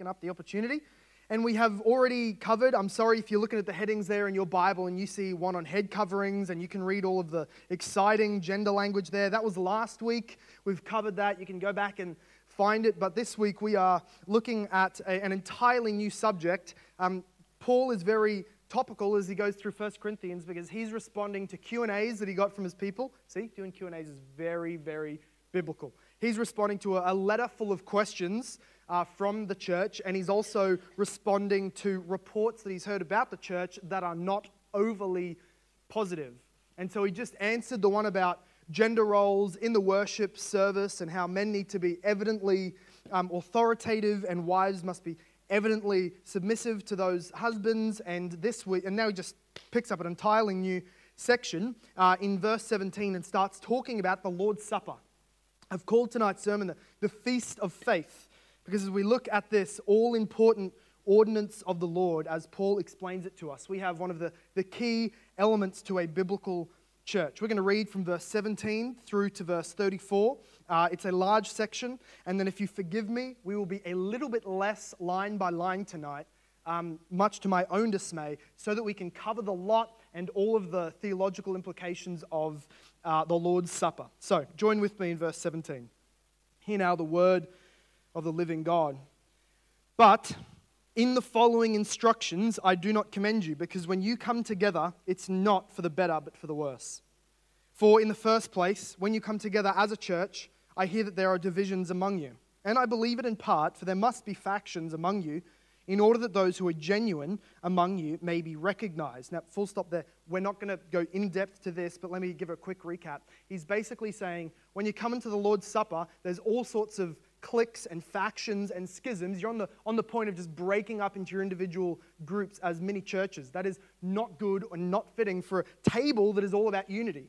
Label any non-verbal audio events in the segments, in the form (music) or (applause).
up the opportunity. And we have already covered, I'm sorry if you're looking at the headings there in your Bible and you see one on head coverings and you can read all of the exciting gender language there. That was last week. We've covered that. You can go back and find it. But this week we are looking at a, an entirely new subject. Um, Paul is very topical as he goes through 1 Corinthians because he's responding to Q&As that he got from his people. See, doing Q&As is very, very biblical. He's responding to a letter full of questions uh, from the church, and he's also responding to reports that he's heard about the church that are not overly positive. And so he just answered the one about gender roles in the worship service and how men need to be evidently um, authoritative and wives must be evidently submissive to those husbands. And this week, and now he just picks up an entirely new section uh, in verse 17 and starts talking about the Lord's Supper. I've called tonight's sermon the, the Feast of Faith. Because as we look at this all important ordinance of the Lord, as Paul explains it to us, we have one of the, the key elements to a biblical church. We're going to read from verse 17 through to verse 34. Uh, it's a large section, and then if you forgive me, we will be a little bit less line by line tonight, um, much to my own dismay, so that we can cover the lot and all of the theological implications of uh, the Lord's Supper. So, join with me in verse 17. Hear now the word of the living God. But in the following instructions, I do not commend you, because when you come together, it's not for the better, but for the worse. For in the first place, when you come together as a church, I hear that there are divisions among you. And I believe it in part, for there must be factions among you, in order that those who are genuine among you may be recognized. Now, full stop there. We're not going to go in depth to this, but let me give a quick recap. He's basically saying when you come into the Lord's Supper, there's all sorts of cliques and factions and schisms. You're on the, on the point of just breaking up into your individual groups as mini churches. That is not good or not fitting for a table that is all about unity.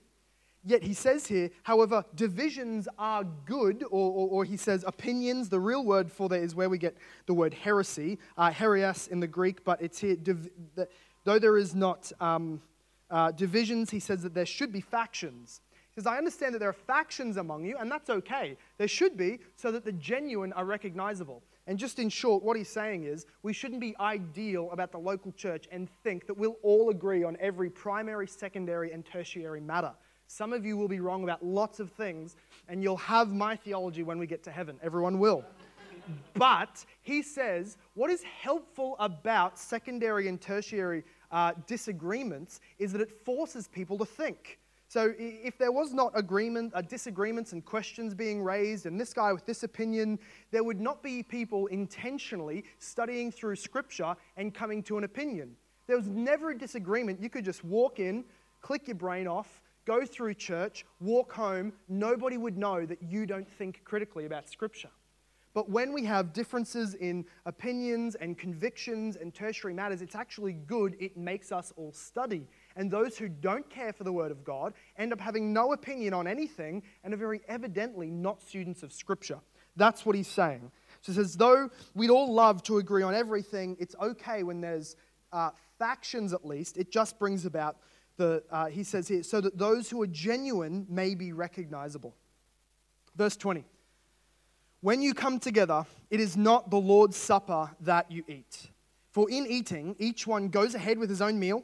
Yet he says here, however, divisions are good, or, or, or, he says opinions. The real word for that is where we get the word heresy, uh, heresias in the Greek, but it's here, div- the, though there is not um, uh, divisions, he says that there should be factions. Says, I understand that there are factions among you, and that's okay. There should be, so that the genuine are recognizable. And just in short, what he's saying is we shouldn't be ideal about the local church and think that we'll all agree on every primary, secondary, and tertiary matter. Some of you will be wrong about lots of things, and you'll have my theology when we get to heaven. Everyone will. but he says what is helpful about secondary and tertiary uh, disagreements is that it forces people to think. So if there was not agreement, uh, disagreements and questions being raised, and this guy with this opinion, there would not be people intentionally studying through Scripture and coming to an opinion. There was never a disagreement. You could just walk in, click your brain off, go through church, walk home. Nobody would know that you don't think critically about Scripture. But when we have differences in opinions and convictions and tertiary matters, it's actually good. It makes us all study and those who don't care for the Word of God end up having no opinion on anything and are very evidently not students of Scripture. That's what he's saying. So he says, though we'd all love to agree on everything, it's okay when there's uh, factions at least. It just brings about the, uh, he says here, so that those who are genuine may be recognizable. Verse 20. When you come together, it is not the Lord's Supper that you eat. For in eating, each one goes ahead with his own meal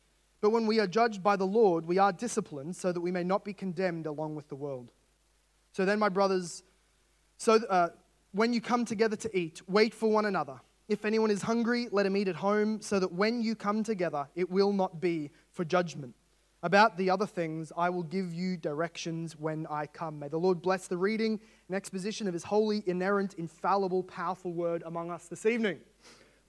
But when we are judged by the Lord, we are disciplined so that we may not be condemned along with the world. So then, my brothers, so uh, when you come together to eat, wait for one another. If anyone is hungry, let him eat at home, so that when you come together, it will not be for judgment. About the other things, I will give you directions when I come. May the Lord bless the reading and exposition of his holy, inerrant, infallible, powerful word among us this evening.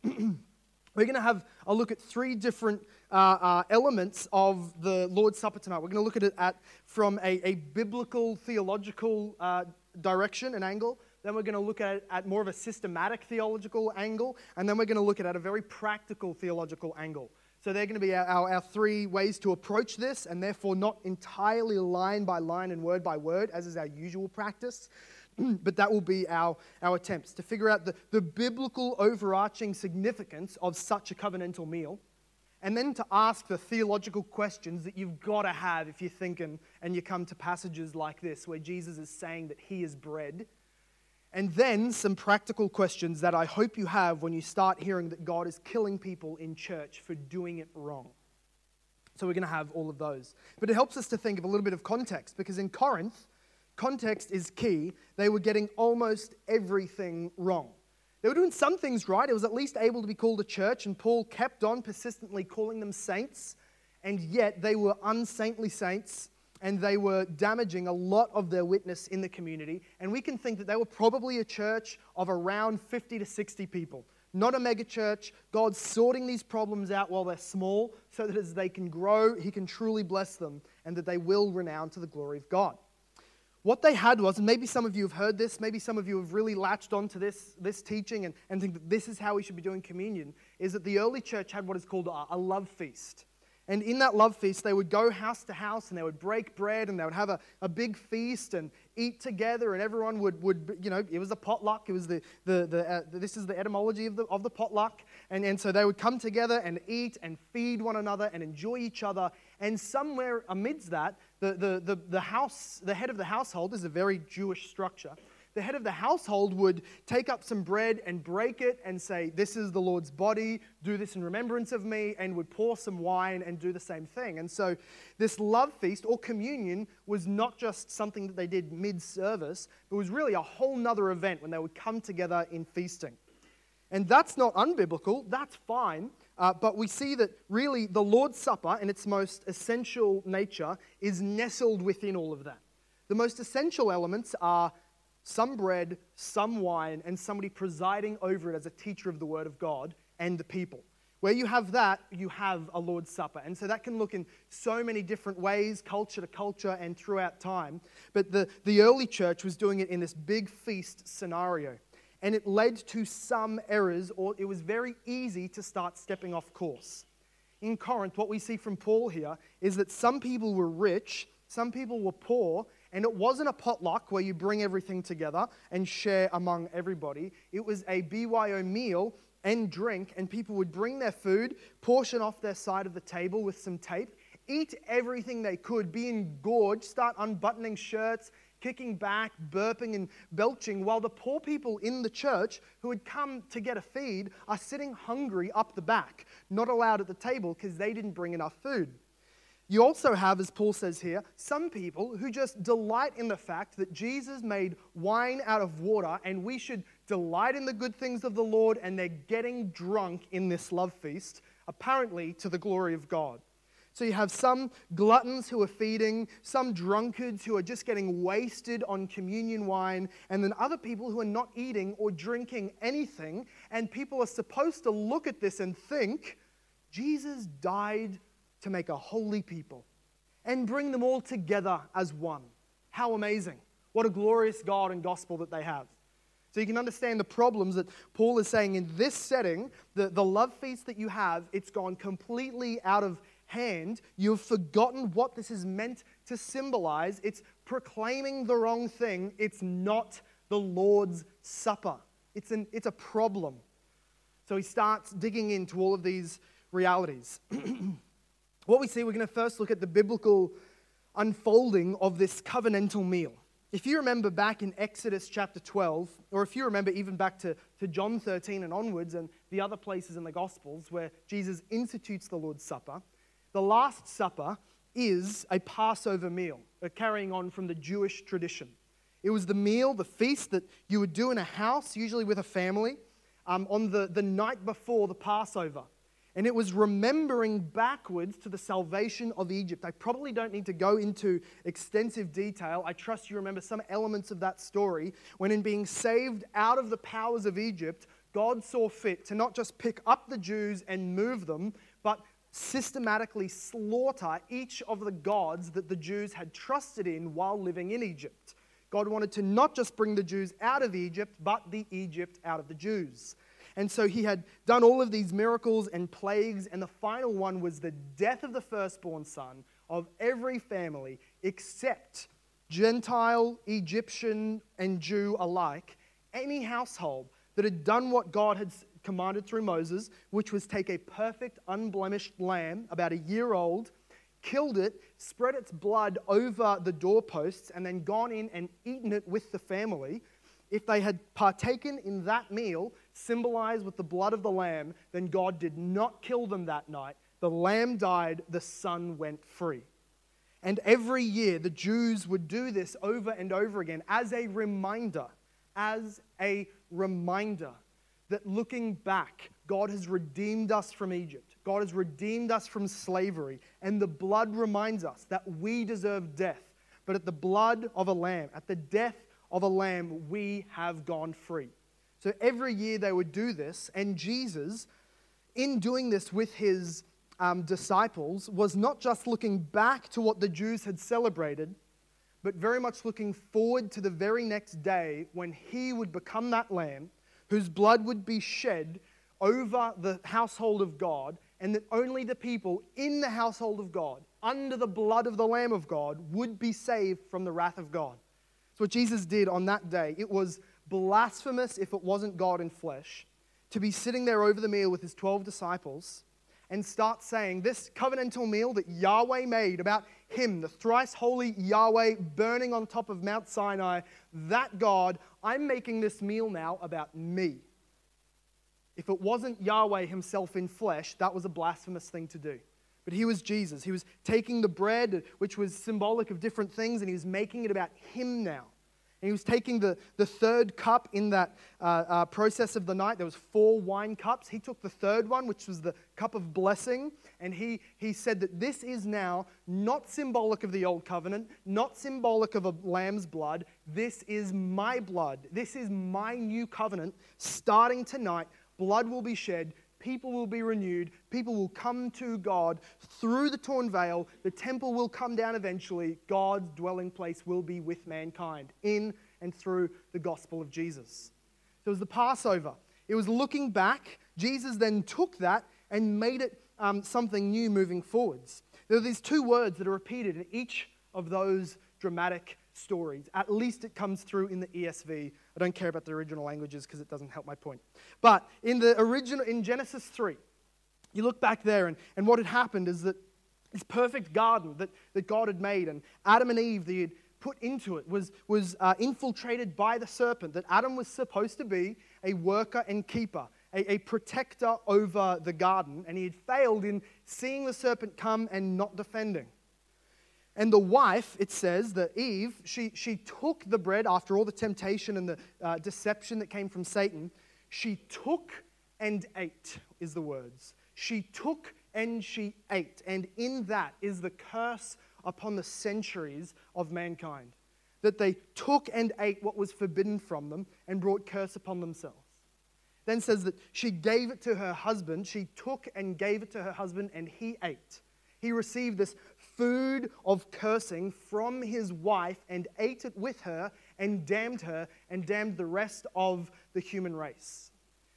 (clears throat) We're going to have a look at three different uh, uh, elements of the Lord's Supper tonight. We're going to look at it at, from a, a biblical, theological uh, direction and angle. Then we're going to look at it at more of a systematic theological angle. And then we're going to look at it at a very practical theological angle. So they're going to be our, our, our, three ways to approach this, and therefore not entirely line by line and word by word, as is our usual practice. Mm, but that will be our, our attempts to figure out the, the biblical overarching significance of such a covenantal meal, and then to ask the theological questions that you've got to have if you're thinking and you come to passages like this, where Jesus is saying that he is bread and then some practical questions that I hope you have when you start hearing that God is killing people in church for doing it wrong. So we're going to have all of those. But it helps us to think of a little bit of context because in Corinth, context is key. They were getting almost everything wrong. They were doing some things right. It was at least able to be called a church, and Paul kept on persistently calling them saints, and yet they were unsaintly saints and they were damaging a lot of their witness in the community. And we can think that they were probably a church of around 50 to 60 people, not a mega church. God's sorting these problems out while they're small so that as they can grow, He can truly bless them and that they will renown to the glory of God. What they had was, and maybe some of you have heard this, maybe some of you have really latched onto this, this teaching and, and think that this is how we should be doing communion, is that the early church had what is called a, a love feast. And in that love feast, they would go house to house and they would break bread and they would have a, a big feast and eat together. And everyone would, would you know, it was a potluck. It was the, the, the, uh, this is the etymology of the, of the potluck. And, and so they would come together and eat and feed one another and enjoy each other. And somewhere amidst that, the, the, the, the house, the head of the household is a very Jewish structure the head of the household would take up some bread and break it and say, This is the Lord's body, do this in remembrance of me, and would pour some wine and do the same thing. And so, this love feast or communion was not just something that they did mid service, but was really a whole nother event when they would come together in feasting. And that's not unbiblical, that's fine. Uh, but we see that really the Lord's Supper, in its most essential nature, is nestled within all of that. The most essential elements are some bread, some wine, and somebody presiding over it as a teacher of the Word of God and the people. Where you have that, you have a Lord's Supper. And so that can look in so many different ways, culture to culture and throughout time. But the, the early church was doing it in this big feast scenario. And it led to some errors, or it was very easy to start stepping off course. In Corinth, what we see from Paul here is that some people were rich, some people were poor, and it wasn't a potluck where you bring everything together and share among everybody. It was a BYO meal and drink, and people would bring their food, portion off their side of the table with some tape, eat everything they could, be engorged, start unbuttoning shirts, kicking back, burping, and belching, while the poor people in the church who had come to get a feed are sitting hungry up the back, not allowed at the table because they didn't bring enough food. You also have, as Paul says here, some people who just delight in the fact that Jesus made wine out of water and we should delight in the good things of the Lord and they're getting drunk in this love feast, apparently to the glory of God. So you have some gluttons who are feeding, some drunkards who are just getting wasted on communion wine, and then other people who are not eating or drinking anything. And people are supposed to look at this and think, Jesus died to make a holy people and bring them all together as one. How amazing. What a glorious God and gospel that they have. So you can understand the problems that Paul is saying in this setting, the, the love feast that you have, it's gone completely out of hand. You've forgotten what this is meant to symbolize. It's proclaiming the wrong thing. It's not the Lord's Supper. It's, an, it's a problem. So he starts digging into all of these realities. (clears throat) what we see, we're going to first look at the biblical unfolding of this covenantal meal. If you remember back in Exodus chapter 12, or if you remember even back to, to John 13 and onwards and the other places in the Gospels where Jesus institutes the Lord's Supper, the Last Supper is a Passover meal, a carrying on from the Jewish tradition. It was the meal, the feast that you would do in a house, usually with a family, um, on the, the night before the Passover. And it was remembering backwards to the salvation of Egypt. I probably don't need to go into extensive detail. I trust you remember some elements of that story when, in being saved out of the powers of Egypt, God saw fit to not just pick up the Jews and move them, but systematically slaughter each of the gods that the Jews had trusted in while living in Egypt. God wanted to not just bring the Jews out of Egypt, but the Egypt out of the Jews. And so he had done all of these miracles and plagues, and the final one was the death of the firstborn son of every family except Gentile, Egyptian, and Jew alike, any household that had done what God had commanded through Moses, which was take a perfect, unblemished lamb, about a year old, killed it, spread its blood over the doorposts, and then gone in and eaten it with the family. If they had partaken in that meal, symbolized with the blood of the lamb, then God did not kill them that night. The lamb died, the son went free. And every year, the Jews would do this over and over again as a reminder, as a reminder that looking back, God has redeemed us from Egypt. God has redeemed us from slavery. And the blood reminds us that we deserve death. But at the blood of a lamb, at the death of a lamb, we have gone free. So every year they would do this, and Jesus, in doing this with his um, disciples, was not just looking back to what the Jews had celebrated, but very much looking forward to the very next day when he would become that lamb whose blood would be shed over the household of God, and that only the people in the household of God, under the blood of the Lamb of God, would be saved from the wrath of God. That's what Jesus did on that day. It was blasphemous if it wasn't God in flesh, to be sitting there over the meal with his 12 disciples and start saying, This covenantal meal that Yahweh made about him, the thrice holy Yahweh burning on top of Mount Sinai, that God, I'm making this meal now about me. If it wasn't Yahweh himself in flesh, that was a blasphemous thing to do. But he was Jesus. He was taking the bread, which was symbolic of different things, and he was making it about him now. And he was taking the, the third cup in that uh, uh, process of the night. There was four wine cups. He took the third one, which was the cup of blessing, and he, he said that this is now not symbolic of the old covenant, not symbolic of a lamb's blood. This is my blood. This is my new covenant. Starting tonight, blood will be shed people will be renewed, people will come to God through the torn veil, the temple will come down eventually, God's dwelling place will be with mankind in and through the gospel of Jesus. So it was the Passover. It was looking back. Jesus then took that and made it um, something new moving forwards. There are these two words that are repeated in each of those dramatic stories. At least it comes through in the ESV. I don't care about the original languages because it doesn't help my point. But in the original, in Genesis 3, you look back there, and, and what had happened is that this perfect garden that, that God had made, and Adam and Eve, that he had put into it, was, was uh, infiltrated by the serpent. That Adam was supposed to be a worker and keeper, a, a protector over the garden, and he had failed in seeing the serpent come and not defending. And the wife, it says that Eve, she, she took the bread after all the temptation and the uh, deception that came from Satan. She took and ate, is the words. She took and she ate. And in that is the curse upon the centuries of mankind. That they took and ate what was forbidden from them and brought curse upon themselves. Then says that she gave it to her husband. She took and gave it to her husband, and he ate. He received this food of cursing from his wife and ate it with her and damned her and damned the rest of the human race.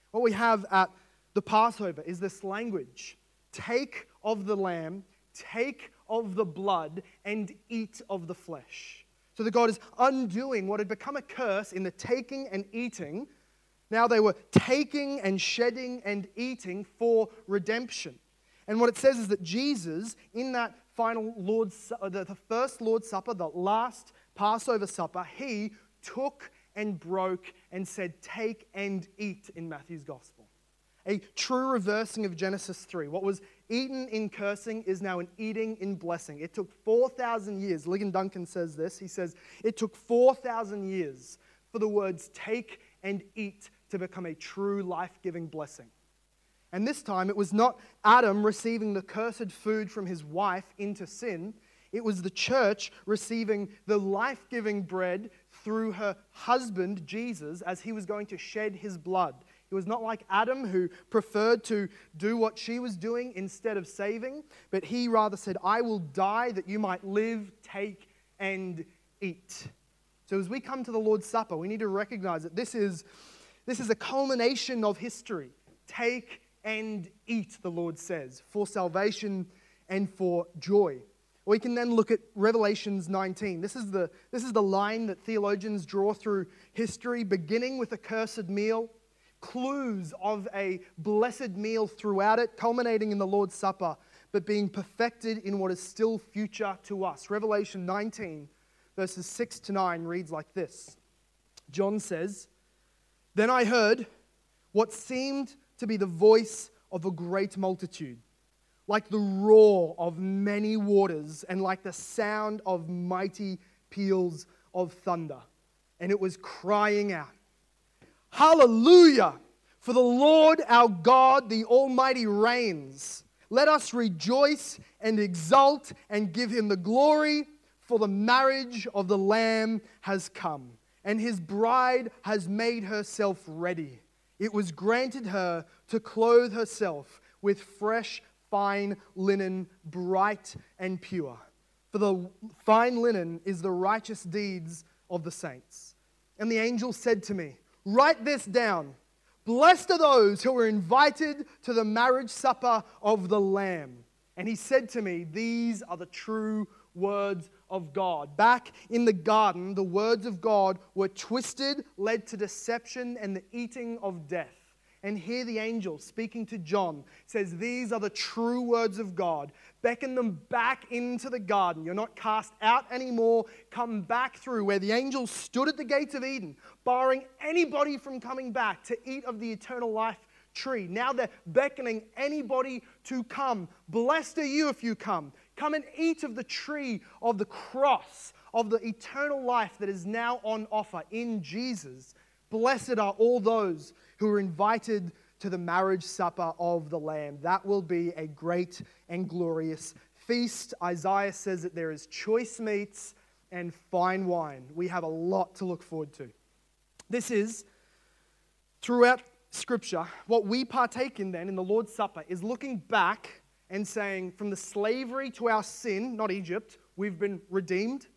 What we have at the Passover is this language take of the lamb, take of the blood, and eat of the flesh. So that God is undoing what had become a curse in the taking and eating. Now they were taking and shedding and eating for redemption. And what it says is that Jesus, in that final Lord's, uh, the, first Lord's Supper, the last Passover supper, he took and broke and said, Take and eat in Matthew's gospel. A true reversing of Genesis 3. What was eaten in cursing is now an eating in blessing. It took 4,000 years. Ligon Duncan says this. He says, It took 4,000 years for the words take and eat to become a true life giving blessing. And this time, it was not Adam receiving the cursed food from his wife into sin. It was the church receiving the life giving bread through her husband, Jesus, as he was going to shed his blood. It was not like Adam, who preferred to do what she was doing instead of saving, but he rather said, I will die that you might live, take, and eat. So as we come to the Lord's Supper, we need to recognize that this is, this is a culmination of history. Take and eat, the Lord says, for salvation and for joy. We can then look at Revelations 19. This is, the, this is the line that theologians draw through history, beginning with a cursed meal, clues of a blessed meal throughout it, culminating in the Lord's Supper, but being perfected in what is still future to us. Revelation 19, verses 6 to 9 reads like this John says, Then I heard what seemed to be the voice of a great multitude, like the roar of many waters, and like the sound of mighty peals of thunder. And it was crying out, Hallelujah! For the Lord our God, the Almighty, reigns. Let us rejoice and exult and give him the glory, for the marriage of the Lamb has come, and his bride has made herself ready. It was granted her to clothe herself with fresh, fine linen, bright and pure. For the fine linen is the righteous deeds of the saints. And the angel said to me, Write this down. Blessed are those who are invited to the marriage supper of the Lamb. And he said to me, These are the true words of God. Back in the garden, the words of God were twisted, led to deception and the eating of death. And here the angel speaking to John says, These are the true words of God. Beckon them back into the garden. You're not cast out anymore. Come back through where the angel stood at the gates of Eden, barring anybody from coming back to eat of the eternal life tree. Now they're beckoning anybody to come. Blessed are you if you come. Come and eat of the tree of the cross, of the eternal life that is now on offer in Jesus. Blessed are all those who are invited to the marriage supper of the Lamb. That will be a great and glorious feast. Isaiah says that there is choice meats and fine wine. We have a lot to look forward to. This is, throughout Scripture, what we partake in then in the Lord's Supper is looking back and saying, from the slavery to our sin, not Egypt, we've been redeemed.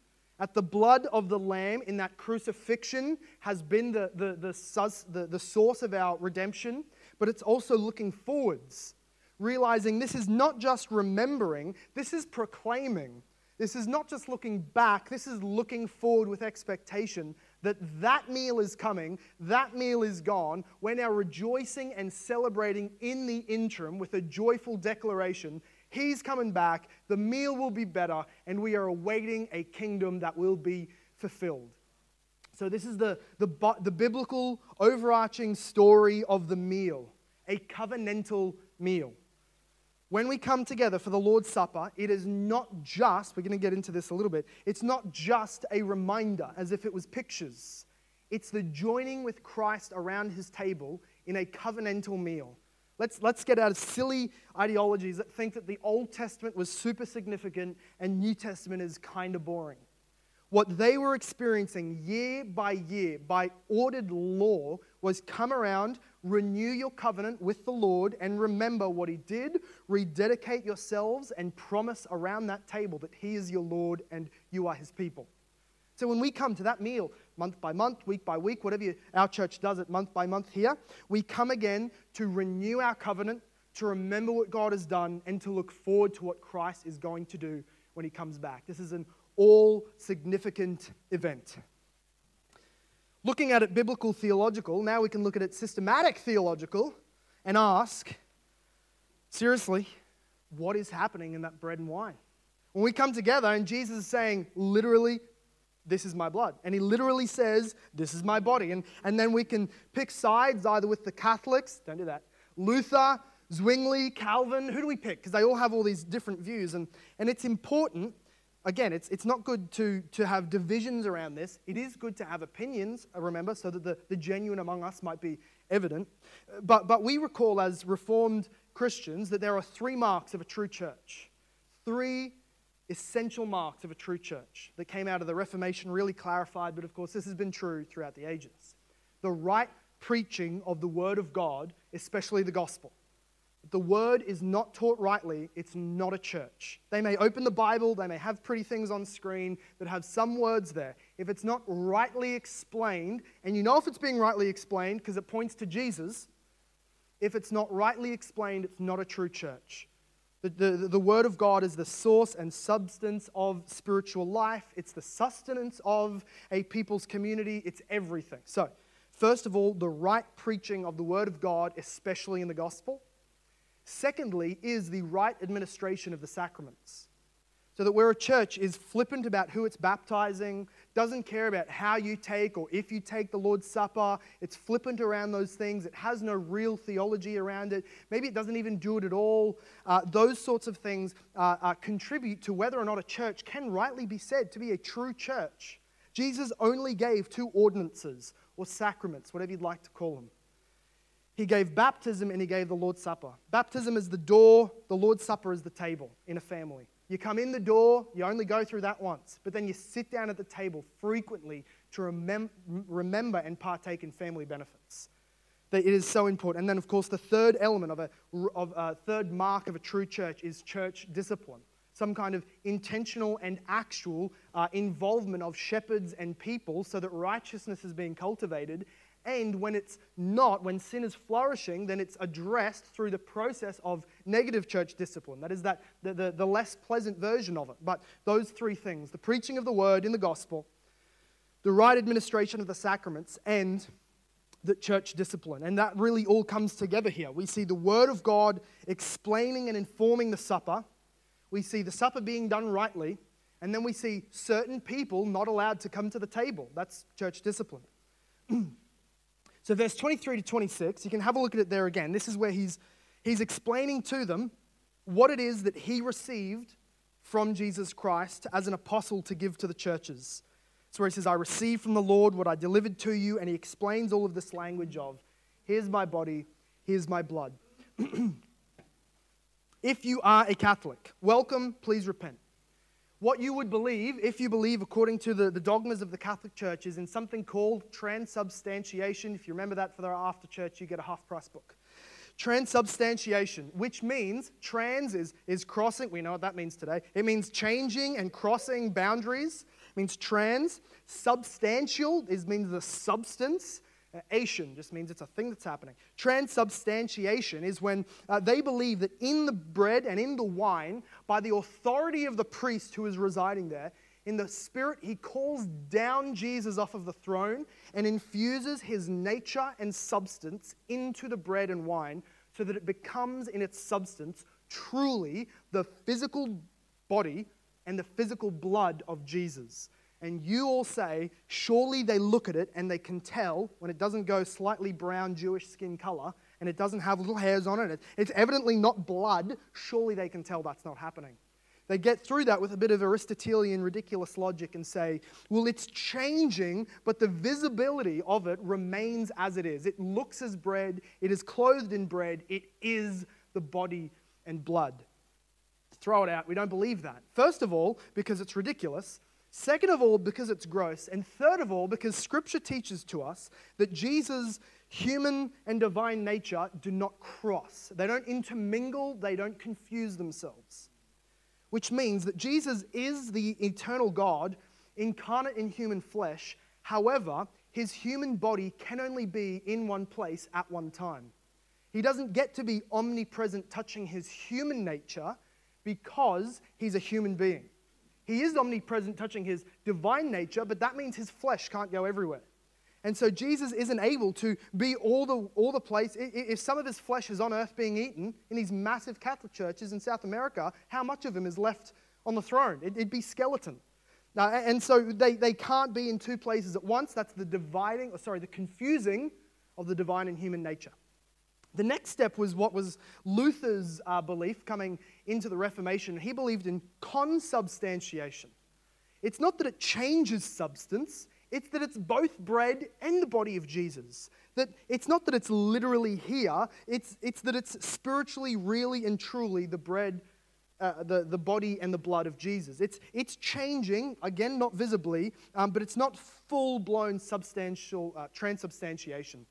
At the blood of the Lamb in that crucifixion has been the, the, the, the, the source of our redemption, but it's also looking forwards, realizing this is not just remembering, this is proclaiming. This is not just looking back, this is looking forward with expectation that that meal is coming, that meal is gone. We're now rejoicing and celebrating in the interim with a joyful declaration He's coming back, the meal will be better, and we are awaiting a kingdom that will be fulfilled. So, this is the, the, the biblical overarching story of the meal, a covenantal meal. When we come together for the Lord's Supper, it is not just, we're going to get into this a little bit, it's not just a reminder as if it was pictures. It's the joining with Christ around his table in a covenantal meal. Let's, let's get out of silly ideologies that think that the Old Testament was super significant and New Testament is kind of boring. What they were experiencing year by year by ordered law was come around, renew your covenant with the Lord, and remember what He did, rededicate yourselves, and promise around that table that He is your Lord and you are His people. So when we come to that meal, month by month, week by week, whatever you, our church does it month by month here, we come again to renew our covenant, to remember what God has done, and to look forward to what Christ is going to do when he comes back. This is an all significant event. Looking at it biblical theological, now we can look at it systematic theological and ask seriously, what is happening in that bread and wine? When we come together and Jesus is saying, literally, this is my blood. And he literally says, this is my body. And, and then we can pick sides either with the Catholics, don't do that, Luther, Zwingli, Calvin. Who do we pick? Because they all have all these different views. And, and it's important, again, it's, it's not good to, to have divisions around this. It is good to have opinions, uh, remember, so that the, the genuine among us might be evident. But, but we recall as Reformed Christians that there are three marks of a true church. Three essential marks of a true church that came out of the Reformation, really clarified, but of course, this has been true throughout the ages. The right preaching of the Word of God, especially the gospel. The Word is not taught rightly, it's not a church. They may open the Bible, they may have pretty things on screen that have some words there. If it's not rightly explained, and you know if it's being rightly explained because it points to Jesus, if it's not rightly explained, it's not a true church. The, the, the Word of God is the source and substance of spiritual life. It's the sustenance of a people's community. It's everything. So, first of all, the right preaching of the Word of God, especially in the gospel. Secondly, is the right administration of the sacraments. So that where a church is flippant about who it's baptizing, doesn't care about how you take or if you take the Lord's Supper, it's flippant around those things, it has no real theology around it, maybe it doesn't even do it at all, uh, those sorts of things uh, uh, contribute to whether or not a church can rightly be said to be a true church. Jesus only gave two ordinances or sacraments, whatever you'd like to call them. He gave baptism and he gave the Lord's Supper. Baptism is the door, the Lord's Supper is the table in a family. You come in the door, you only go through that once, but then you sit down at the table frequently to remem- remember and partake in family benefits. It is so important. And then, of course, the third element of a, of a third mark of a true church is church discipline. Some kind of intentional and actual uh, involvement of shepherds and people so that righteousness is being cultivated and when it's not, when sin is flourishing, then it's addressed through the process of negative church discipline. That is that the, the, the less pleasant version of it. But those three things the preaching of the word in the gospel, the right administration of the sacraments, and the church discipline. And that really all comes together here. We see the word of God explaining and informing the supper. We see the supper being done rightly. And then we see certain people not allowed to come to the table. That's church discipline. (clears throat) So, verse 23 to 26, you can have a look at it there again. This is where he's, he's explaining to them what it is that he received from Jesus Christ as an apostle to give to the churches. It's where he says, I received from the Lord what I delivered to you, and he explains all of this language of, here's my body, here's my blood. (clears throat) if you are a Catholic, welcome, please repent what you would believe, if you believe according to the, the dogmas of the Catholic Church, is in something called transubstantiation. If you remember that for the after church, you get a half price book. Transubstantiation, which means trans is, is crossing, we know what that means today. It means changing and crossing boundaries. It means trans. Substantial is means the substance. Uh, Asian just means it's a thing that's happening. Transubstantiation is when uh, they believe that in the bread and in the wine, by the authority of the priest who is residing there, in the Spirit, he calls down Jesus off of the throne and infuses his nature and substance into the bread and wine so that it becomes, in its substance, truly the physical body and the physical blood of Jesus and you all say, surely they look at it and they can tell when it doesn't go slightly brown Jewish skin color and it doesn't have little hairs on it, it's evidently not blood, surely they can tell that's not happening. They get through that with a bit of Aristotelian ridiculous logic and say, well, it's changing, but the visibility of it remains as it is. It looks as bread, it is clothed in bread, it is the body and blood. Throw it out. We don't believe that. First of all, because it's ridiculous. Second of all, because it's gross. And third of all, because Scripture teaches to us that Jesus' human and divine nature do not cross. They don't intermingle, they don't confuse themselves. Which means that Jesus is the eternal God incarnate in human flesh. However, his human body can only be in one place at one time. He doesn't get to be omnipresent, touching his human nature because he's a human being. He is omnipresent, touching his divine nature, but that means his flesh can't go everywhere. And so Jesus isn't able to be all the, all the place. If some of his flesh is on earth being eaten in these massive Catholic churches in South America, how much of him is left on the throne. It, would be skeleton. Now, and so they, they can't be in two places at once. That's the dividing, or sorry, the confusing of the divine and human nature. The next step was what was Luther's uh, belief coming into the Reformation. He believed in consubstantiation. It's not that it changes substance, it's that it's both bread and the body of Jesus. That it's not that it's literally here, it's, it's that it's spiritually, really, and truly the bread, uh, the, the body and the blood of Jesus. It's, it's changing, again, not visibly, um, but it's not full blown substantial uh, transubstantiation.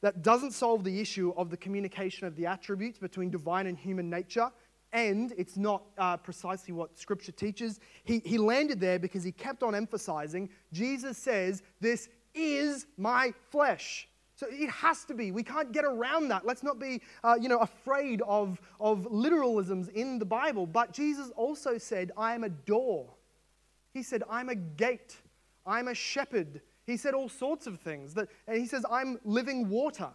That doesn't solve the issue of the communication of the attributes between divine and human nature and it's not uh, precisely what Scripture teaches. He, he landed there because he kept on emphasizing Jesus says, This is my flesh. So it has to be. We can't get around that. Let's not be, uh, you know, afraid of, of literalisms in the Bible. But Jesus also said, I am a door. He said, I'm a gate. I'm a shepherd. He said all sorts of things. That, and he says, I'm living water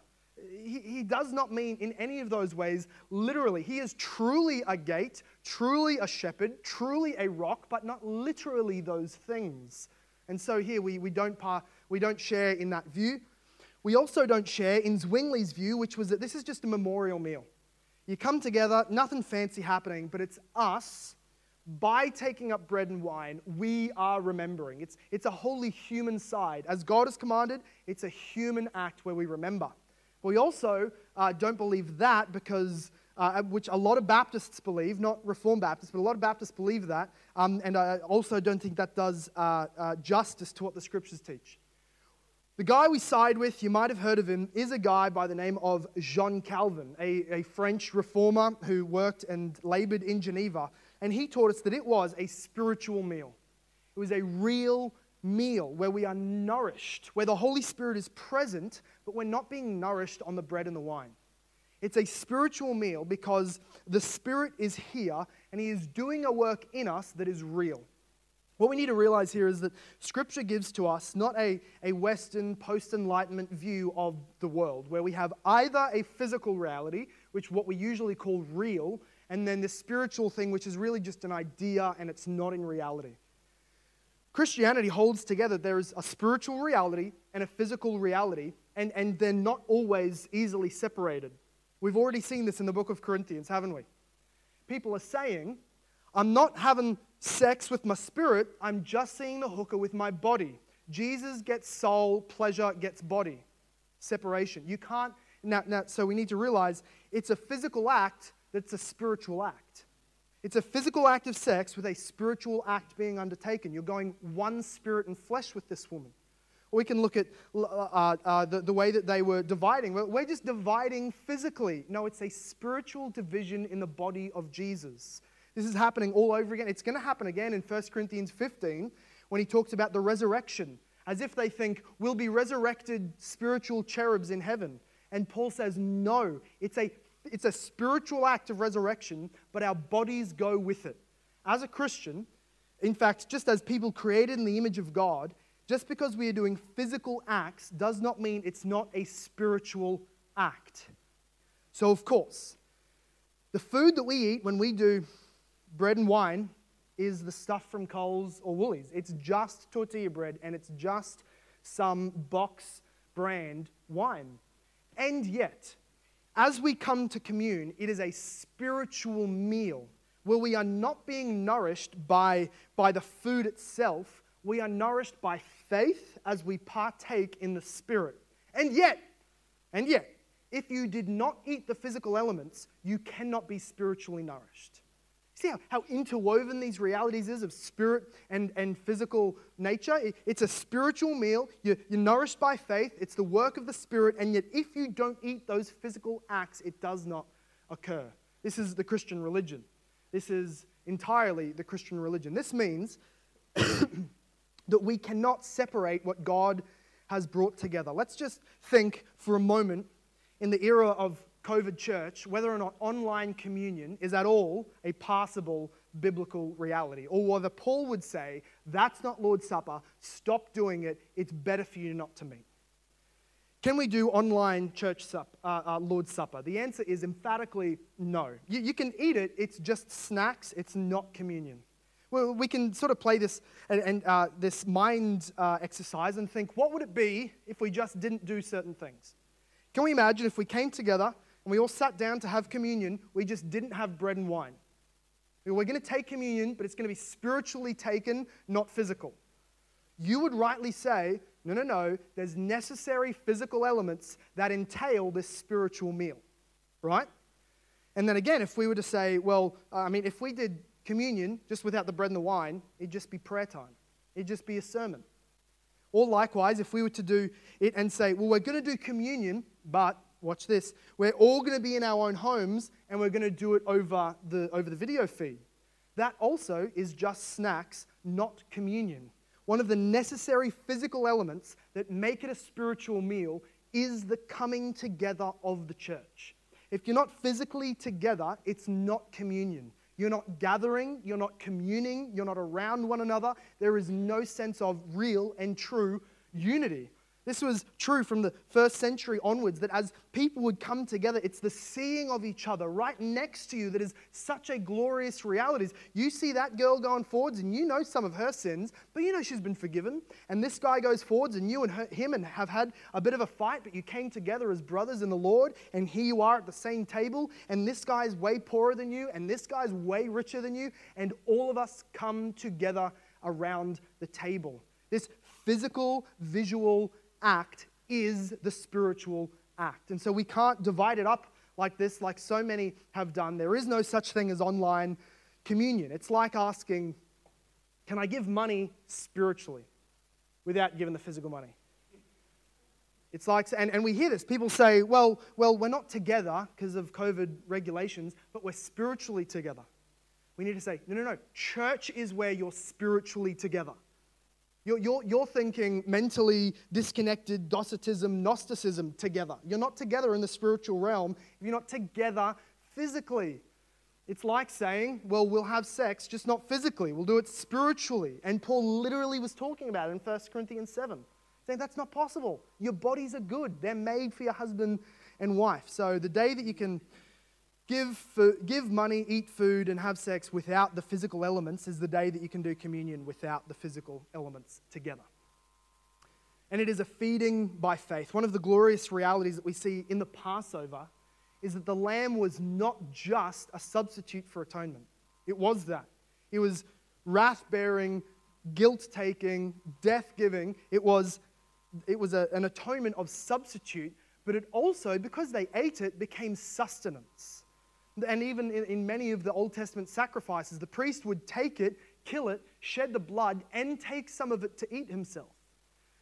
he, he does not mean in any of those ways literally. He is truly a gate, truly a shepherd, truly a rock, but not literally those things. And so here we, we, don't, par, we don't share in that view. We also don't share in Zwingli's view, which was that this is just a memorial meal. You come together, nothing fancy happening, but it's us. By taking up bread and wine, we are remembering. It's, it's a wholly human side. As God has commanded, it's a human act where we remember. We also uh, don't believe that because, uh, which a lot of Baptists believe, not Reformed Baptists, but a lot of Baptists believe that. Um, and I also don't think that does uh, uh, justice to what the scriptures teach. The guy we side with, you might have heard of him, is a guy by the name of Jean Calvin, a, a French reformer who worked and labored in Geneva. And he taught us that it was a spiritual meal. It was a real meal where we are nourished, where the Holy Spirit is present, but we're not being nourished on the bread and the wine. It's a spiritual meal because the Spirit is here and He is doing a work in us that is real. What we need to realize here is that Scripture gives to us not a, a Western post Enlightenment view of the world, where we have either a physical reality, which what we usually call real, and then the spiritual thing, which is really just an idea and it's not in reality. Christianity holds together there is a spiritual reality and a physical reality, and, and they're not always easily separated. We've already seen this in the book of Corinthians, haven't we? People are saying, I'm not having sex with my spirit, I'm just seeing the hooker with my body. Jesus gets soul, pleasure gets body. Separation. You can't, now, now, so we need to realize it's a physical act that's a spiritual act. It's a physical act of sex with a spiritual act being undertaken. You're going one spirit and flesh with this woman. Or we can look at uh, uh, uh, the, the way that they were dividing. We're just dividing physically. No, it's a spiritual division in the body of Jesus. This is happening all over again. It's going to happen again in 1 Corinthians 15 when he talks about the resurrection, as if they think we'll be resurrected spiritual cherubs in heaven. And Paul says, no, it's a it's a spiritual act of resurrection, but our bodies go with it. As a Christian, in fact, just as people created in the image of God, just because we are doing physical acts does not mean it's not a spiritual act. So, of course, the food that we eat when we do bread and wine is the stuff from Coles or Woolies. It's just tortilla bread and it's just some box brand wine. And yet, as we come to commune, it is a spiritual meal where we are not being nourished by, by the food itself, we are nourished by faith as we partake in the Spirit. And yet, and yet, if you did not eat the physical elements, you cannot be spiritually nourished. See how, how interwoven these realities is of spirit and, and physical nature? It, it's a spiritual meal. You're, you're nourished by faith. It's the work of the Spirit. And yet, if you don't eat those physical acts, it does not occur. This is the Christian religion. This is entirely the Christian religion. This means (coughs) that we cannot separate what God has brought together. Let's just think for a moment in the era of COVID church whether or not online communion is at all a passable biblical reality. Or whether Paul would say, that's not Lord's Supper, stop doing it, it's better for you not to meet. Can we do online church sup, uh, uh, Lord's Supper? The answer is emphatically no. You, you can eat it, it's just snacks, it's not communion. Well, we can sort of play this and, and uh, this mind uh, exercise and think, what would it be if we just didn't do certain things? Can we imagine if we came together and we all sat down to have communion, we just didn't have bread and wine? We're going to take communion, but it's going to be spiritually taken, not physical. You would rightly say, no, no, no, there's necessary physical elements that entail this spiritual meal, right? And then again, if we were to say, well, uh, I mean, if we did communion just without the bread and the wine, it'd just be prayer time, it'd just be a sermon. Or likewise, if we were to do it and say, well, we're going to do communion, but watch this, we're all going to be in our own homes and we're going to do it over the, over the video feed. That also is just snacks, not communion. One of the necessary physical elements that make it a spiritual meal is the coming together of the church. If you're not physically together, it's not communion. You're not gathering, you're not communing, you're not around one another. There is no sense of real and true unity. This was true from the first century onwards that as people would come together, it's the seeing of each other right next to you that is such a glorious reality. You see that girl going forwards and you know some of her sins, but you know she's been forgiven. And this guy goes forwards and you and her, him and have had a bit of a fight, but you came together as brothers in the Lord, and here you are at the same table, and this guy's way poorer than you, and this guy's way richer than you, and all of us come together around the table. This physical, visual, act is the spiritual act. And so we can't divide it up like this, like so many have done. There is no such thing as online communion. It's like asking, Can I give money spiritually without giving the physical money? It's like, and, and we hear this. People say, well, well, we're not together because of COVID regulations, but we're spiritually together. We need to say, no, no, no. Church is where you're spiritually together. You're, you're, you're thinking mentally disconnected Docetism, Gnosticism together. You're not together in the spiritual realm if you're not together physically. It's like saying, well, we'll have sex, just not physically. We'll do it spiritually. And Paul literally was talking about it in 1 Corinthians 7, saying that's not possible. Your bodies are good, they're made for your husband and wife. So the day that you can give, food, give money, eat food, and have sex without the physical elements is the day that you can do communion without the physical elements together. And it is a feeding by faith. One of the glorious realities that we see in the Passover is that the lamb was not just a substitute for atonement, it was that. It was wrath bearing, guilt taking, death giving. It was, it was a, an atonement of substitute, but it also, because they ate it, became sustenance. And even in, in many of the Old Testament sacrifices, the priest would take it, kill it, shed the blood, and take some of it to eat himself.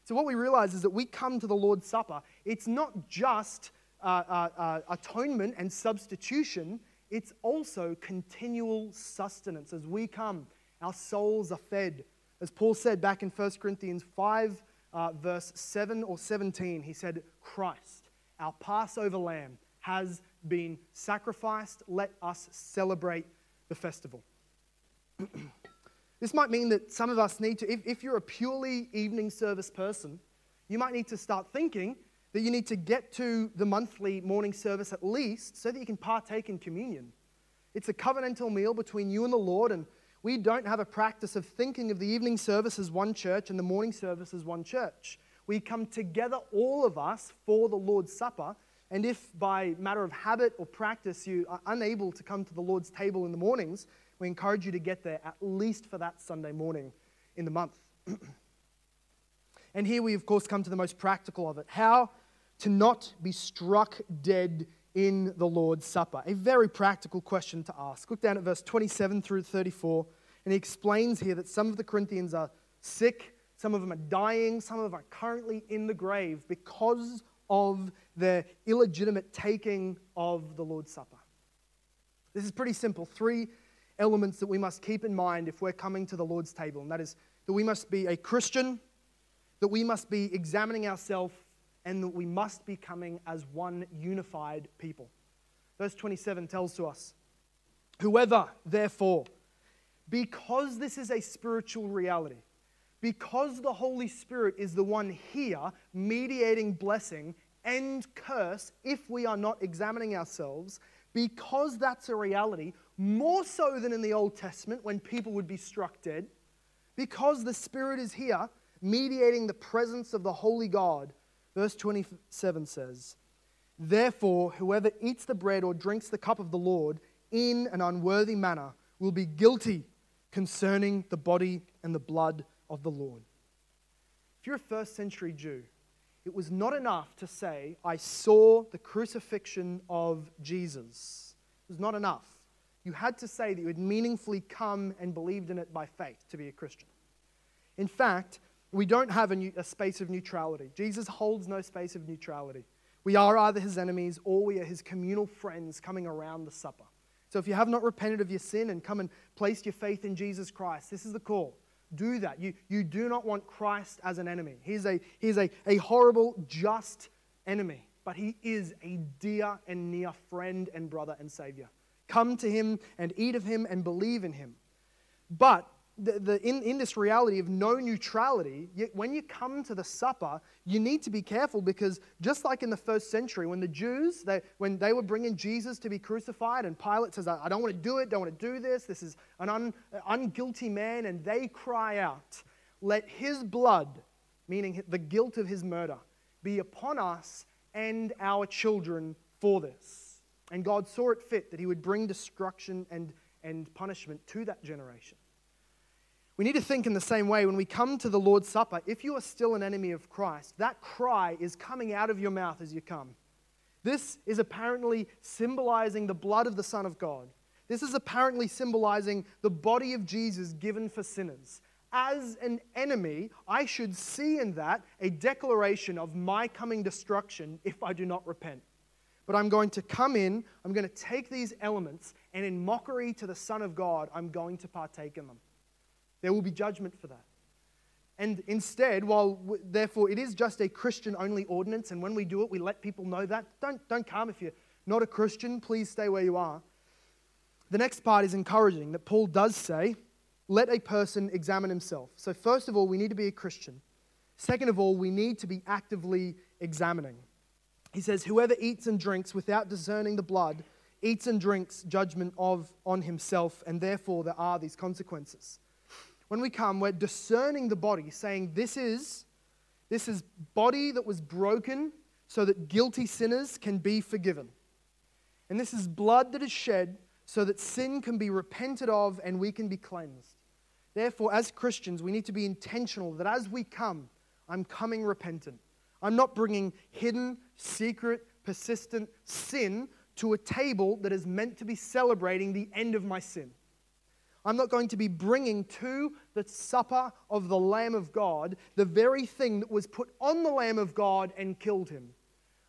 So, what we realize is that we come to the Lord's Supper, it's not just uh, uh, uh, atonement and substitution, it's also continual sustenance. As we come, our souls are fed. As Paul said back in 1 Corinthians 5, uh, verse 7 or 17, he said, Christ, our Passover lamb, has been sacrificed. Let us celebrate the festival. (clears throat) this might mean that some of us need to, if, if you're a purely evening service person, you might need to start thinking that you need to get to the monthly morning service at least so that you can partake in communion. It's a covenantal meal between you and the Lord, and we don't have a practice of thinking of the evening service as one church and the morning service as one church. We come together, all of us, for the Lord's Supper, and if by matter of habit or practice you are unable to come to the Lord's table in the mornings, we encourage you to get there at least for that Sunday morning in the month. (clears throat) and here we, of course, come to the most practical of it how to not be struck dead in the Lord's Supper. A very practical question to ask. Look down at verse 27 through 34, and he explains here that some of the Corinthians are sick, some of them are dying, some of them are currently in the grave because of the illegitimate taking of the Lord's Supper. This is pretty simple. Three elements that we must keep in mind if we're coming to the Lord's table, and that is that we must be a Christian, that we must be examining ourselves, and that we must be coming as one unified people. Verse 27 tells to us Whoever, therefore, because this is a spiritual reality, because the Holy Spirit is the one here mediating blessing and curse if we are not examining ourselves, because that's a reality, more so than in the Old Testament when people would be struck dead, because the Spirit is here mediating the presence of the Holy God. Verse 27 says, Therefore, whoever eats the bread or drinks the cup of the Lord in an unworthy manner will be guilty concerning the body and the blood of the Lord. If you're a first century Jew, it was not enough to say, I saw the crucifixion of Jesus. It was not enough. You had to say that you had meaningfully come and believed in it by faith to be a Christian. In fact, we don't have a, new, a space of neutrality. Jesus holds no space of neutrality. We are either his enemies or we are his communal friends coming around the supper. So if you have not repented of your sin and come and placed your faith in Jesus Christ, this is the call. Do that. You, you do not want Christ as an enemy. He's, a, he's a, a horrible, just enemy, but he is a dear and near friend and brother and savior. Come to him and eat of him and believe in him. But the, the, in, in this reality of no neutrality, when you come to the supper, you need to be careful because just like in the first century, when the Jews, they, when they were bringing Jesus to be crucified, and Pilate says, I don't want to do it, don't want to do this, this is an un, unguilty man, and they cry out, Let his blood, meaning the guilt of his murder, be upon us and our children for this. And God saw it fit that he would bring destruction and, and punishment to that generation. We need to think in the same way when we come to the Lord's Supper, if you are still an enemy of Christ, that cry is coming out of your mouth as you come. This is apparently symbolizing the blood of the Son of God. This is apparently symbolizing the body of Jesus given for sinners. As an enemy, I should see in that a declaration of my coming destruction if I do not repent. But I'm going to come in, I'm going to take these elements, and in mockery to the Son of God, I'm going to partake in them. There will be judgment for that. And instead, while therefore it is just a Christian only ordinance, and when we do it, we let people know that, don't, don't come if you're not a Christian, please stay where you are. The next part is encouraging that Paul does say, let a person examine himself. So, first of all, we need to be a Christian. Second of all, we need to be actively examining. He says, Whoever eats and drinks without discerning the blood eats and drinks judgment of on himself, and therefore there are these consequences when we come, we're discerning the body, saying, This is, this is body that was broken so that guilty sinners can be forgiven. And this is blood that is shed so that sin can be repented of and we can be cleansed. Therefore, as Christians, we need to be intentional that as we come, I'm coming repentant. I'm not bringing hidden, secret, persistent sin to a table that is meant to be celebrating the end of my sin. I'm not going to be bringing to the supper of the Lamb of God the very thing that was put on the Lamb of God and killed him.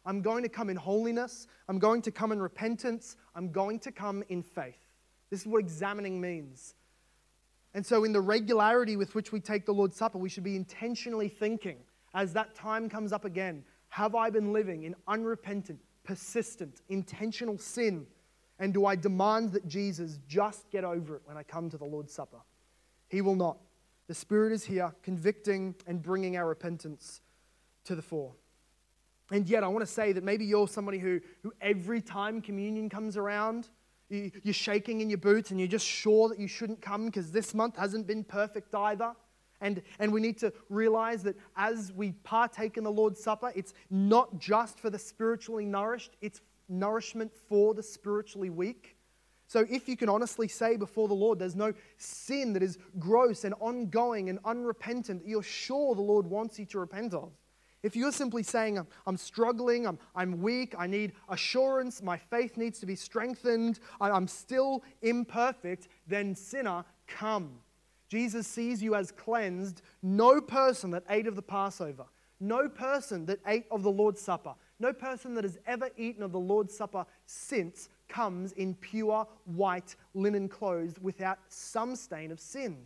I'm going to come in holiness. I'm going to come in repentance. I'm going to come in faith. This is what examining means. And so, in the regularity with which we take the Lord's Supper, we should be intentionally thinking as that time comes up again Have I been living in unrepentant, persistent, intentional sin? And do I demand that Jesus just get over it when I come to the Lord's Supper? He will not. The Spirit is here, convicting and bringing our repentance to the fore. And yet, I want to say that maybe you're somebody who, who every time communion comes around, you, you're shaking in your boots and you're just sure that you shouldn't come because this month hasn't been perfect either. And, and we need to realize that as we partake in the Lord's Supper, it's not just for the spiritually nourished, it's nourishment for the spiritually weak. So, if you can honestly say before the Lord, there's no sin that is gross and ongoing and unrepentant you're sure the Lord wants you to repent of. If you're simply saying, I'm, struggling, I'm, I'm weak, I need assurance, my faith needs to be strengthened, I'm still imperfect, then sinner, come. Jesus sees you as cleansed. No person that ate of the Passover, no person that ate of the Lord's Supper, no person that has ever eaten of the Lord's Supper since comes in pure white linen clothes without some stain of sin.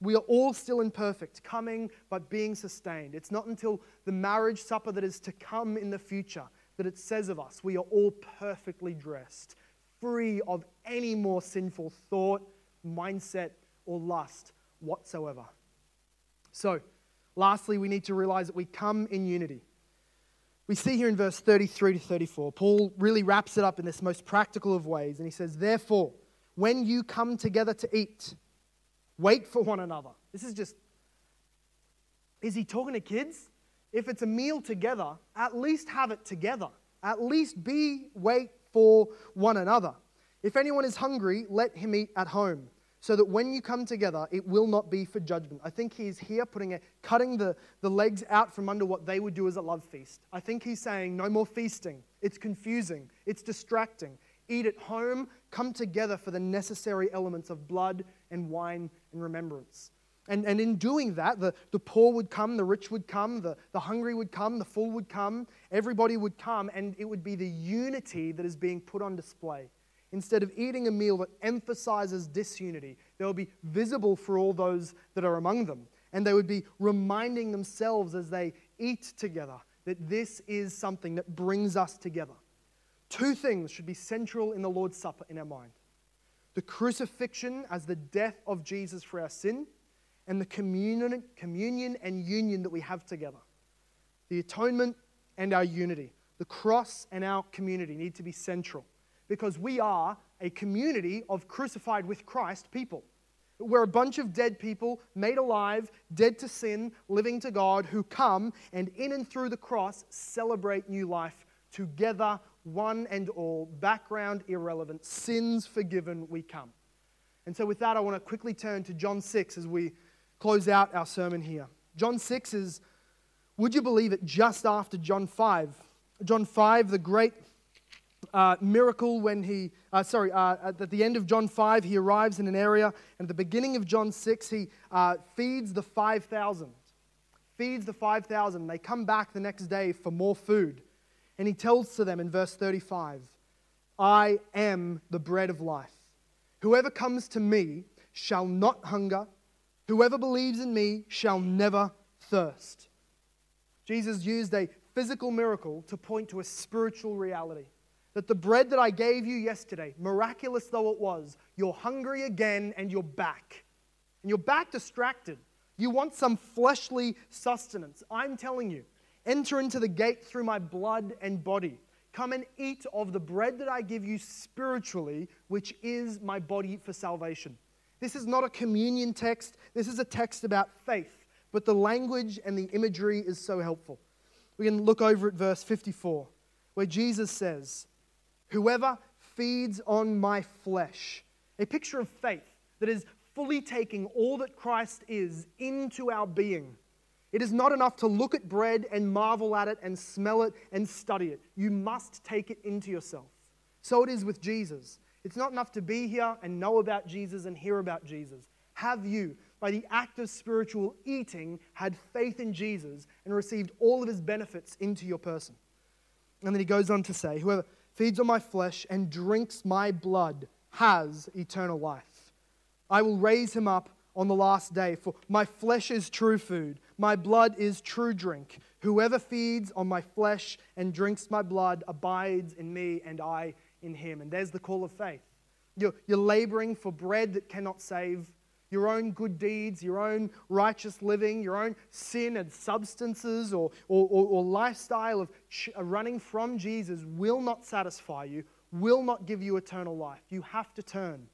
We are all still imperfect, coming but being sustained. It's not until the marriage supper that is to come in the future that it says of us, we are all perfectly dressed, free of any more sinful thought, mindset, or lust whatsoever. So, lastly, we need to realize that we come in unity. We see here in verse 33 to 34, Paul really wraps it up in this most practical of ways, and he says, Therefore, when you come together to eat, wait for one another. This is just, is he talking to kids? If it's a meal together, at least have it together. At least be, wait for one another. If anyone is hungry, let him eat at home, so that when you come together, it will not be for judgment. I think he's here putting a, cutting the, the legs out from under what they would do as a love feast. I think he's saying, no more feasting. It's confusing, it's distracting. Eat at home, come together for the necessary elements of blood and wine and remembrance. And, and in doing that, the, the poor would come, the rich would come, the, the hungry would come, the full would come, everybody would come, and it would be the unity that is being put on display. Instead of eating a meal that emphasizes disunity, they will be visible for all those that are among them. And they would be reminding themselves as they eat together that this is something that brings us together. Two things should be central in the Lord's Supper in our mind the crucifixion as the death of Jesus for our sin and the communion, communion and union that we have together. The atonement and our unity. The cross and our community need to be central because we are a community of crucified with Christ people. We're a bunch of dead people made alive, dead to sin, living to God, who come and in and through the cross celebrate new life together, one and all, background irrelevant, sins forgiven, we come. And so, with that, I want to quickly turn to John 6 as we close out our sermon here. John 6 is, would you believe it, just after John 5. John 5, the great uh, miracle when he, uh, sorry, uh, at the end of John 5, he arrives in an area, and at the beginning of John 6, he uh, feeds the 5,000. Feeds the 5,000. They come back the next day for more food. And he tells to them in verse 35 I am the bread of life. Whoever comes to me shall not hunger, Whoever believes in me shall never thirst. Jesus used a physical miracle to point to a spiritual reality. That the bread that I gave you yesterday, miraculous though it was, you're hungry again and you're back. And you're back distracted. You want some fleshly sustenance. I'm telling you, enter into the gate through my blood and body. Come and eat of the bread that I give you spiritually, which is my body for salvation. This is not a communion text, this is a text about faith, but the language and the imagery is so helpful. We can look over at verse 54, where Jesus says, Whoever feeds on my flesh, a picture of faith that is fully taking all that Christ is into our being. It is not enough to look at bread and marvel at it and smell it and study it. You must take it into yourself. So it is with Jesus. It's not enough to be here and know about Jesus and hear about Jesus. Have you, by the act of spiritual eating, had faith in Jesus and received all of his benefits into your person? And then he goes on to say, Whoever feeds on my flesh and drinks my blood has eternal life. I will raise him up on the last day, for my flesh is true food, my blood is true drink. Whoever feeds on my flesh and drinks my blood abides in me, and I in Him. And there's the call of faith. You're, you're laboring for bread that cannot save, your own good deeds, your own righteous living, your own sin and substances or, or, or, or lifestyle of ch- uh, running from Jesus will not satisfy you, will not give you eternal life. You have to turn.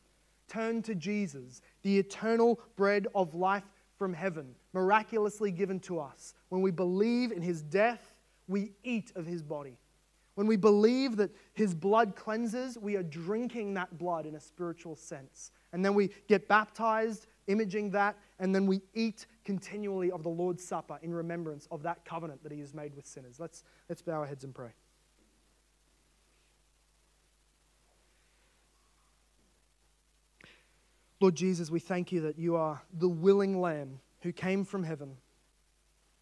Turn to Jesus, the eternal bread of life from heaven, miraculously given to us. When we believe in his death, we eat of his body. When we believe that his blood cleanses, we are drinking that blood in a spiritual sense. And then we get baptized, imaging that, and then we eat continually of the Lord's Supper in remembrance of that covenant that he has made with sinners. Let's, let's bow our heads and pray. Lord Jesus, we thank you that you are the willing Lamb who came from heaven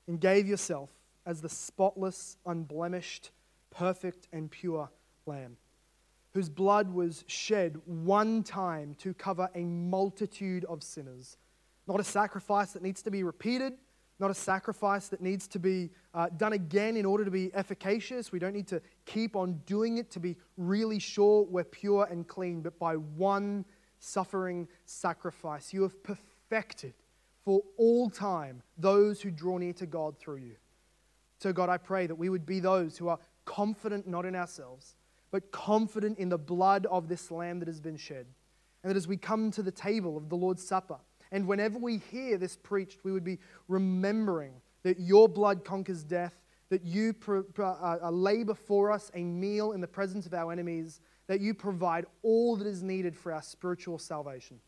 and gave yourself as the spotless, unblemished, perfect and pure Lamb, whose blood was shed one time to cover a multitude of sinners. Not a sacrifice that needs to be repeated, not a sacrifice that needs to be uh, done again in order to be efficacious. We don't need to keep on doing it to be really sure we're pure and clean, but by one suffering sacrifice, you have perfected for all time those who draw near to God through you. So, God, I pray that we would be those who are confident not in ourselves, but confident in the blood of this Lamb that has been shed. And that as we come to the table of the Lord's Supper, and whenever we hear this preached, we would be remembering that your blood conquers death, that you uh, uh, lay before us a meal in the presence of our enemies, that you provide all that is needed for our spiritual salvation.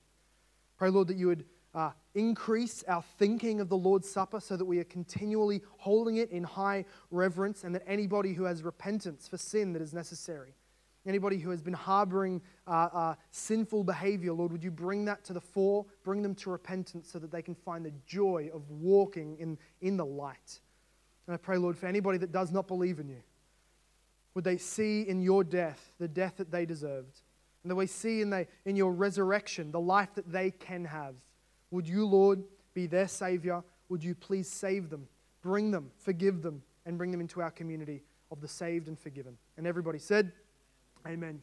Pray, Lord, that you would uh, increase our thinking of the Lord's Supper so that we are continually holding it in high reverence, and that anybody who has repentance for sin that is necessary, anybody who has been harboring uh, uh, sinful behavior, Lord, would you bring that to the fore, bring them to repentance so that they can find the joy of walking in, in the light. And I pray, Lord, for anybody that does not believe in you, would they see in your death the death that they deserved? And that we see in, the, in your resurrection the life that they can have. Would you, Lord, be their Savior? Would you please save them, bring them, forgive them, and bring them into our community of the saved and forgiven? And everybody said, Amen.